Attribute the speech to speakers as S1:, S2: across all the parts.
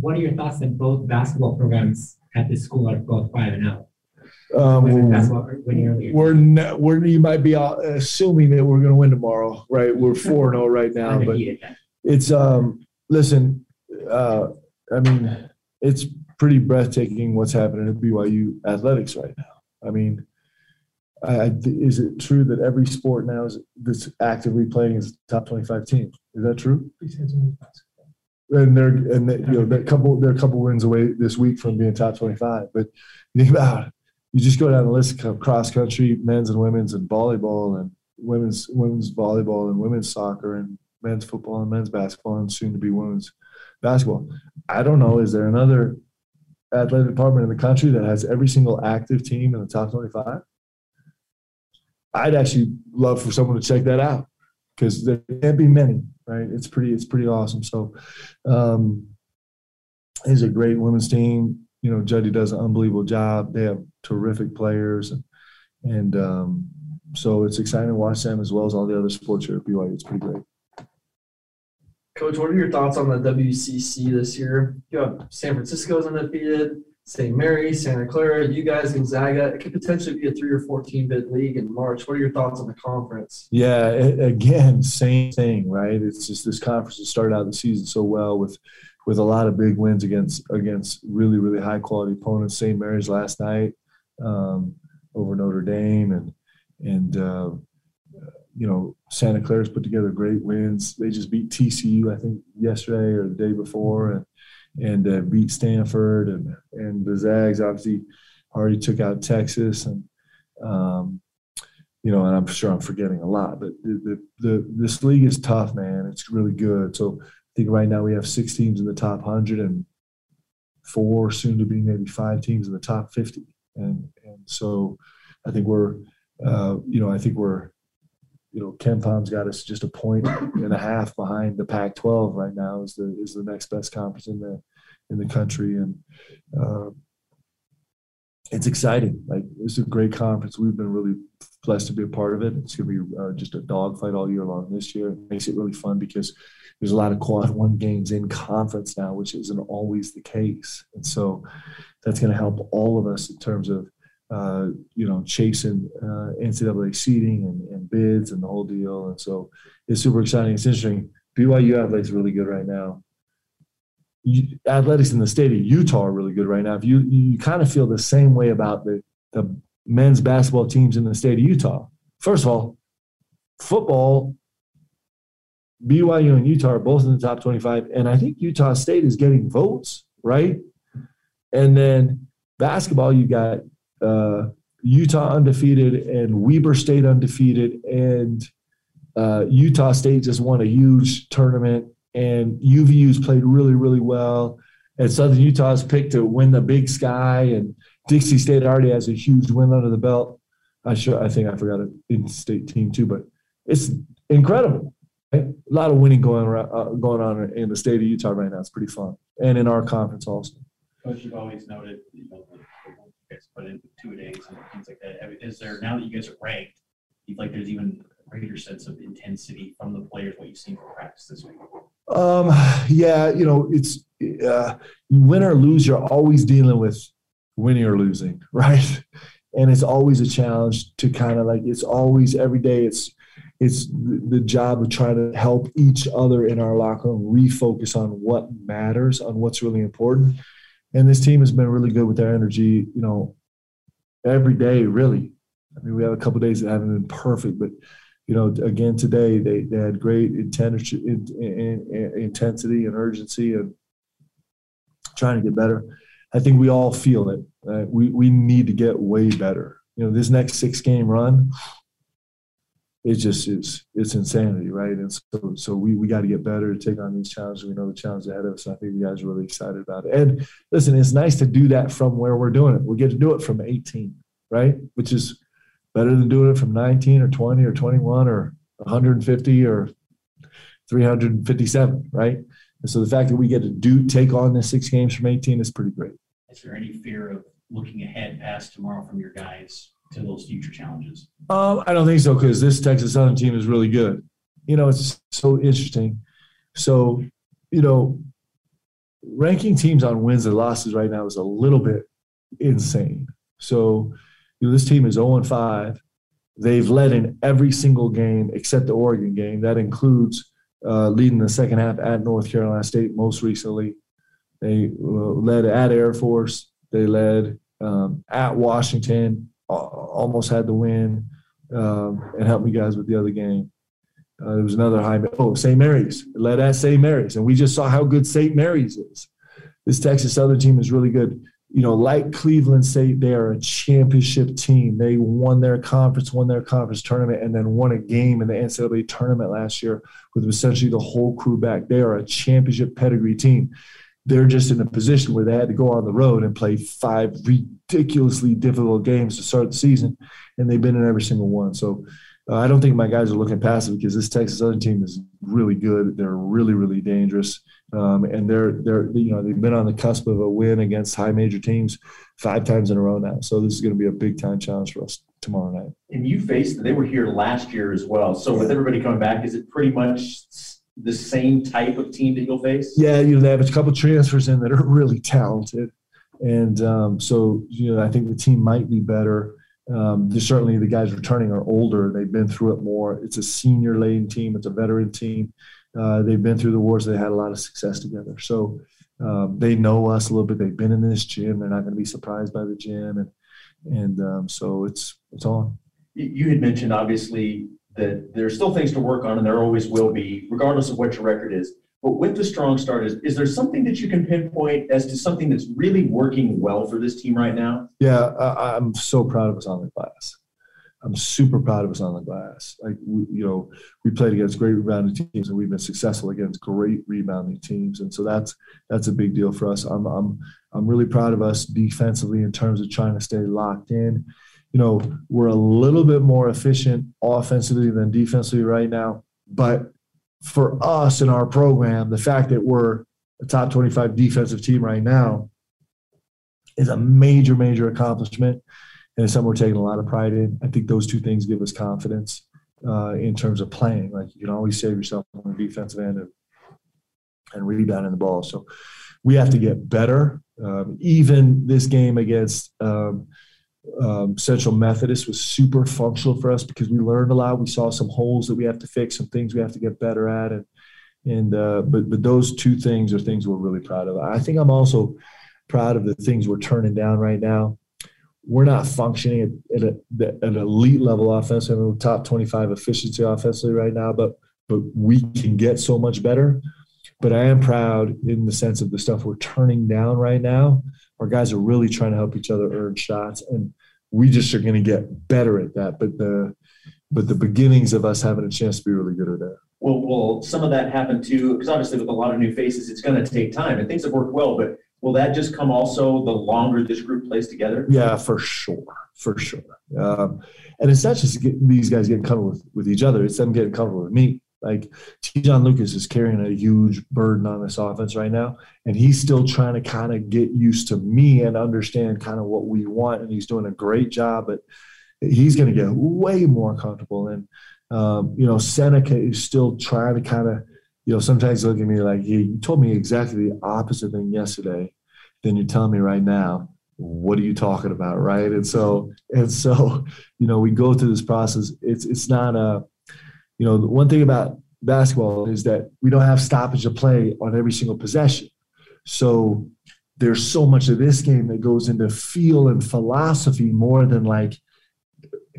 S1: what are your thoughts that both basketball programs at this school are both five and out?
S2: Um, we're,
S1: basketball winning earlier.
S2: we're, you might be uh, assuming that we're going to win tomorrow, right? We're four and zero right now, but it's um. Listen, uh, I mean, it's pretty breathtaking what's happening at BYU athletics right now. I mean, I, is it true that every sport now is that's actively playing is top twenty-five team? Is that true? And they're and they, you know they're a couple they're a couple wins away this week from being top twenty-five. But you think about it, you just go down the list of cross country, men's and women's, and volleyball, and women's women's volleyball, and women's soccer, and men's football, and men's basketball, and soon to be women's basketball. I don't know. Is there another athletic department in the country that has every single active team in the top twenty-five? I'd actually love for someone to check that out because there can't be many, right? It's pretty, it's pretty awesome. So, um, it's a great women's team. You know, Juddy does an unbelievable job. They have terrific players, and, and um, so it's exciting to watch them as well as all the other sports here at BYU. It's pretty great.
S3: Coach, what are your thoughts on the WCC this year? You have San Francisco's undefeated, St. Mary, Santa Clara, you guys, Gonzaga. It could potentially be a three or 14 bid league in March. What are your thoughts on the conference?
S2: Yeah, again, same thing, right? It's just this conference has started out the season so well with with a lot of big wins against against really really high quality opponents. St. Mary's last night um, over Notre Dame, and and uh, you know Santa Clara's put together great wins. They just beat TCU, I think, yesterday or the day before, and and uh, beat Stanford, and and the Zags obviously already took out Texas, and um, you know, and I'm sure I'm forgetting a lot, but the, the, the this league is tough, man. It's really good. So I think right now we have six teams in the top hundred and four, soon to be maybe five teams in the top fifty, and and so I think we're, uh, you know, I think we're, you know, KenPom's got us just a point and a half behind the Pac-12 right now. Is the is the next best conference in the in the country, and uh, it's exciting. Like it's a great conference. We've been really blessed to be a part of it. It's going to be uh, just a dogfight all year long this year. It makes it really fun because there's a lot of quad one games in conference now, which isn't always the case. And so that's going to help all of us in terms of, uh, you know, chasing uh, NCAA seeding and, and bids and the whole deal. And so it's super exciting. It's interesting. BYU athletics really good right now. You, athletics in the state of Utah are really good right now. If you you kind of feel the same way about the the men's basketball teams in the state of Utah. First of all, football, BYU and Utah are both in the top 25. And I think Utah State is getting votes, right? And then basketball, you got uh, Utah undefeated and Weber State undefeated. And uh, Utah State just won a huge tournament. And UVU's played really, really well. And Southern Utah's picked to win the Big Sky. And Dixie State already has a huge win under the belt. I sure I think I forgot an in-state team too, but it's incredible. A lot of winning going around, uh, going on in the state of Utah right now. It's pretty fun, and in our conference also.
S4: Coach, you've always noted, you know, you guys put in two days and things like that. I mean, Is there, now that you guys are ranked, you feel like there's even a greater sense of intensity from the players, what you've seen from practice this week?
S2: Um, yeah, you know, it's uh, win or lose, you're always dealing with winning or losing, right? And it's always a challenge to kind of like it's always every day. It's it's the job of trying to help each other in our locker room refocus on what matters, on what's really important. And this team has been really good with their energy, you know, every day, really. I mean, we have a couple days that haven't been perfect, but you know, again today they they had great intensity, and urgency and trying to get better. I think we all feel it. Right? We we need to get way better. You know, this next six game run, it just is it's insanity, right? And so so we we got to get better to take on these challenges. We know the challenge ahead of us. I think you guys are really excited about it. And listen, it's nice to do that from where we're doing it. We get to do it from 18, right? Which is better than doing it from 19 or 20 or 21 or 150 or 357, right? And so the fact that we get to do take on the six games from 18 is pretty great.
S4: Is there any fear of looking ahead past tomorrow from your guys to those future challenges?
S2: Um, I don't think so because this Texas Southern team is really good. You know, it's so interesting. So, you know, ranking teams on wins and losses right now is a little bit insane. So, you know, this team is 0 and 5. They've led in every single game except the Oregon game. That includes uh, leading the second half at North Carolina State most recently. They uh, led at Air Force. They led um, at Washington, almost had the win, um, and helped me guys with the other game. Uh, there was another high. Oh, St. Mary's led at St. Mary's, and we just saw how good St. Mary's is. This Texas Southern team is really good. You know, like Cleveland State, they are a championship team. They won their conference, won their conference tournament, and then won a game in the NCAA tournament last year with essentially the whole crew back. They are a championship pedigree team they're just in a position where they had to go on the road and play five ridiculously difficult games to start the season, and they've been in every single one. So uh, I don't think my guys are looking past it because this Texas Southern team is really good. They're really, really dangerous, um, and they're they're you know they've been on the cusp of a win against high major teams five times in a row now. So this is going to be a big time challenge for us tomorrow night.
S5: And you faced they were here last year as well. So with everybody coming back, is it pretty much the same type of team that you'll face?
S2: Yeah, you know, they have a couple transfers in that are really talented. And um, so, you know, I think the team might be better. Um, certainly the guys returning are older. They've been through it more. It's a senior laden team. It's a veteran team. Uh, they've been through the wars. They had a lot of success together. So um, they know us a little bit. They've been in this gym. They're not going to be surprised by the gym. And, and um, so it's, it's on.
S5: You had mentioned obviously that there's still things to work on and there always will be, regardless of what your record is. But with the strong start, is, is there something that you can pinpoint as to something that's really working well for this team right now?
S2: Yeah, I, I'm so proud of us on the glass. I'm super proud of us on the glass. Like we, you know, we played against great rebounding teams, and we've been successful against great rebounding teams, and so that's that's a big deal for us. I'm I'm I'm really proud of us defensively in terms of trying to stay locked in you know, we're a little bit more efficient offensively than defensively right now. But for us in our program, the fact that we're a top 25 defensive team right now is a major, major accomplishment. And it's something we're taking a lot of pride in. I think those two things give us confidence uh, in terms of playing. Like you can always save yourself on the defensive end and, and rebounding the ball. So we have to get better. Um, even this game against um, um, Central Methodist was super functional for us because we learned a lot. We saw some holes that we have to fix, some things we have to get better at, and and uh, but but those two things are things we're really proud of. I think I'm also proud of the things we're turning down right now. We're not functioning at, at, a, an elite level offense. I mean, we're top 25 efficiency offensively right now, but but we can get so much better. But I am proud in the sense of the stuff we're turning down right now our guys are really trying to help each other earn shots, and we just are going to get better at that. But the but the beginnings of us having a chance to be really good at that.
S5: Well, will some of that happen too? Because obviously, with a lot of new faces, it's going to take time, and things have worked well. But will that just come also the longer this group plays together?
S2: Yeah, for sure, for sure. Um, and it's not just these guys getting comfortable with, with each other; it's them getting comfortable with me. Like Te'Jon Lucas is carrying a huge burden on this offense right now, and he's still trying to kind of get used to me and understand kind of what we want. And he's doing a great job, but he's going to get way more comfortable. And um, you know, Seneca is still trying to kind of, you know, sometimes look at me like, hey, you told me exactly the opposite thing yesterday, then you're telling me right now what are you talking about right and so and so you know we go through this process it's it's not a you know, the one thing about basketball is that we don't have stoppage of play on every single possession. So there's so much of this game that goes into feel and philosophy more than like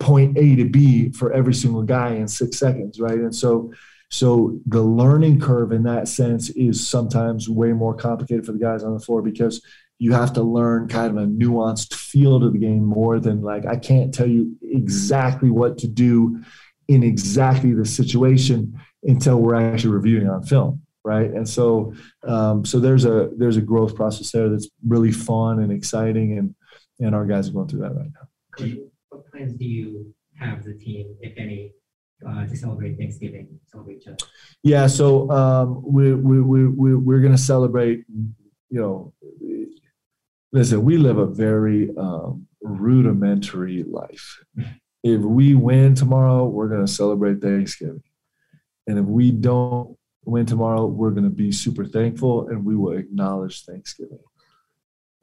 S2: point A to B for every single guy in six seconds, right? And so so the learning curve in that sense is sometimes way more complicated for the guys on the floor because you have to learn kind of a nuanced feel to the game more than like I can't tell you exactly what to do in exactly the situation until we're actually reviewing on film right? And so um, so there's a there's a growth process there that's really fun and exciting and and our guys are going through that right now.
S1: What plans do you have the team if any uh, to celebrate thanksgiving celebrate each other?
S2: Yeah so um, we, we, we, we, we're going to celebrate you know listen we live a very um, rudimentary life if we win tomorrow, we're going to celebrate Thanksgiving. And if we don't win tomorrow, we're going to be super thankful and we will acknowledge Thanksgiving.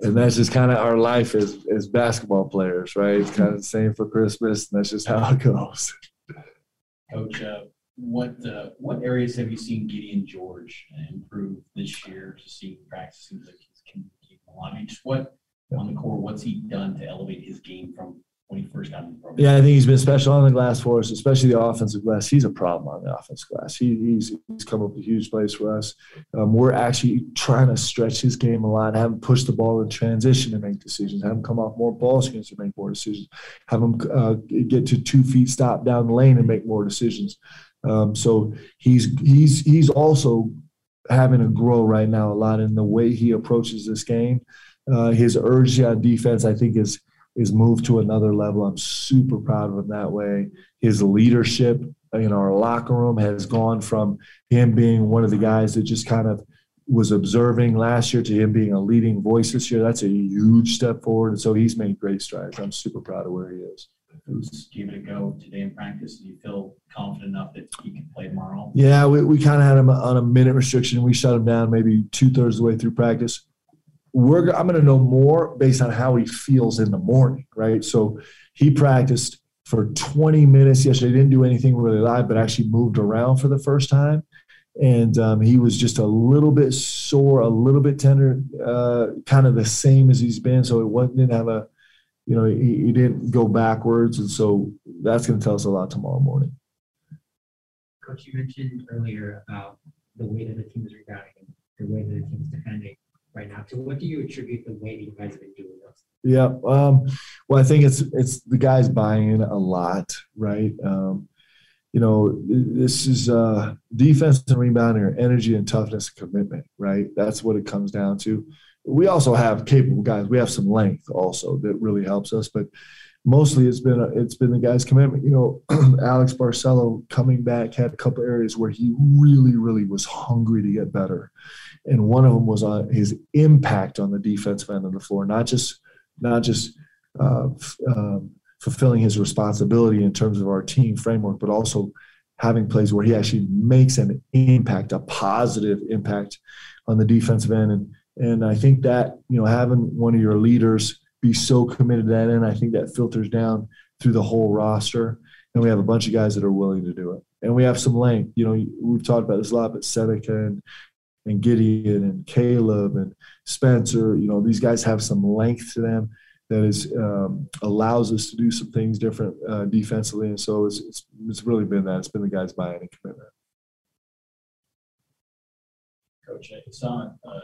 S2: And that's just kind of our life as, as basketball players, right? It's kind of the same for Christmas, and that's just how it goes.
S4: Coach, uh, what, uh, what areas have you seen Gideon George improve this year to see practice? Seems like he's along. I mean, just what, on the court, what's he done to elevate his game from when he first got in the program?
S2: Yeah, I think he's been special on the glass for us, especially the offensive glass. He's a problem on the offensive glass. He, he's he's come up a huge place for us. Um, we're actually trying to stretch his game a lot, have him push the ball in transition to make decisions, have him come off more ball screens to make more decisions, have him uh, get to two feet stop down the lane and make more decisions. Um, so he's he's he's also having to grow right now a lot in the way he approaches this game. Uh, his urgency on defense, I think, is is moved to another level. I'm super proud of him that way. His leadership in our locker room has gone from him being one of the guys that just kind of was observing last year to him being a leading voice this year. That's a huge step forward. And so he's made great strides. I'm super proud of where he is.
S4: Who's giving it a go today in practice? Do you feel confident enough that he can play tomorrow?
S2: Yeah, we, we kind of had him on a minute restriction. We shut him down maybe two thirds of the way through practice we're I'm going to know more based on how he feels in the morning, right? So he practiced for 20 minutes yesterday. Didn't do anything really live, but actually moved around for the first time, and um, he was just a little bit sore, a little bit tender, uh, kind of the same as he's been. So it wasn't didn't have a, you know, he, he didn't go backwards, and so that's going to tell us a lot tomorrow morning.
S1: Coach, you mentioned earlier about the way that the team is rebounding, the way that the team is defending right now. So what do you attribute the way that you guys have been doing this?
S2: Yeah. Um, well, I think it's it's the guys buying in a lot, right? Um, you know, this is uh, defense and rebounding or energy and toughness and commitment, right? That's what it comes down to. We also have capable guys. We have some length also that really helps us, but mostly it's been a, it's been the guys' commitment. You know, Alex Barcelo coming back had a couple areas where he really, really was hungry to get better, and one of them was on his impact on the defensive end of the floor, not just not just uh, um, fulfilling his responsibility in terms of our team framework, but also having plays where he actually makes an impact, a positive impact on the defensive end. And and I think that you know having one of your leaders be so committed to that, and I think that filters down through the whole roster. And we have a bunch of guys that are willing to do it. And we have some length. You know, we've talked about this a lot, but Seneca and and Gideon and Caleb and Spencer. You know, these guys have some length to them that is um, allows us to do some things different uh, defensively, and so it's, it's it's really been that. It's been the guys buying and commitment.
S4: Coach, I saw uh,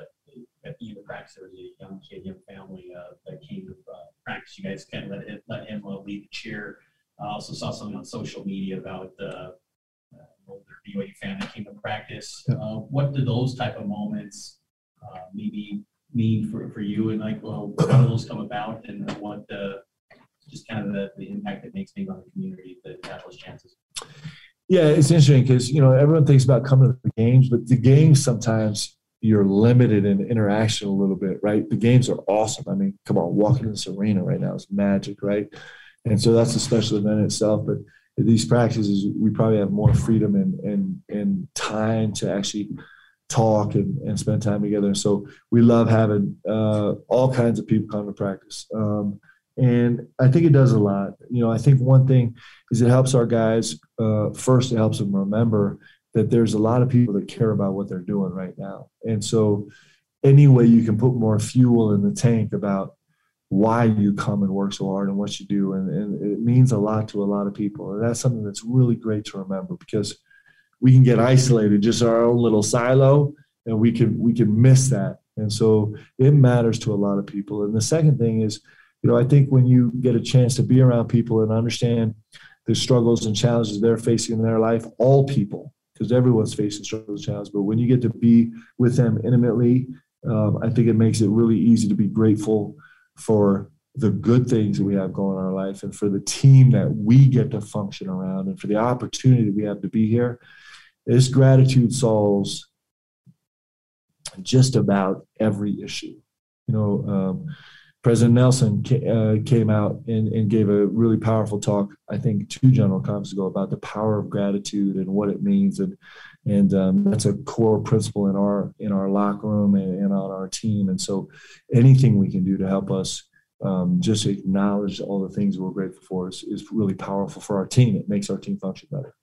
S4: at the end of practice there was a young kid, young family uh, that came to uh, practice. You guys kind of let, it, let him uh, lead the cheer. I also saw something on social media about uh, older BYU fan that came to practice. Uh, what do those type of moments uh, maybe mean for, for you? And like, well, how do those come about? And what uh, just kind of the, the impact it makes maybe on the community, the Nationals chances?
S2: Yeah, it's interesting because you know everyone thinks about coming to the games, but the games sometimes you're limited in interaction a little bit, right? The games are awesome. I mean, come on, walking in this arena right now is magic, right? And so that's a special event itself. But these practices, we probably have more freedom and and and time to actually talk and, and spend time together. And so we love having uh, all kinds of people come to practice. Um, and I think it does a lot. You know, I think one thing is it helps our guys. Uh, first, it helps them remember that there's a lot of people that care about what they're doing right now. And so, any way you can put more fuel in the tank about why you come and work so hard and what you do, and, and it means a lot to a lot of people. And that's something that's really great to remember because we can get isolated, just our own little silo, and we can we can miss that. And so, it matters to a lot of people. And the second thing is you know, I think when you get a chance to be around people and understand the struggles and challenges they're facing in their life, all people, because everyone's facing struggles and challenges, but when you get to be with them intimately, um, I think it makes it really easy to be grateful for the good things that we have going on in our life and for the team that we get to function around and for the opportunity that we have to be here. This gratitude solves just about every issue. You know, um, President Nelson uh, came out and, and gave a really powerful talk, I think, two general conferences ago about the power of gratitude and what it means, and and um, that's a core principle in our in our locker room and, and on our team. And so, anything we can do to help us um, just acknowledge all the things we're grateful for is, is really powerful for our team. It makes our team function better.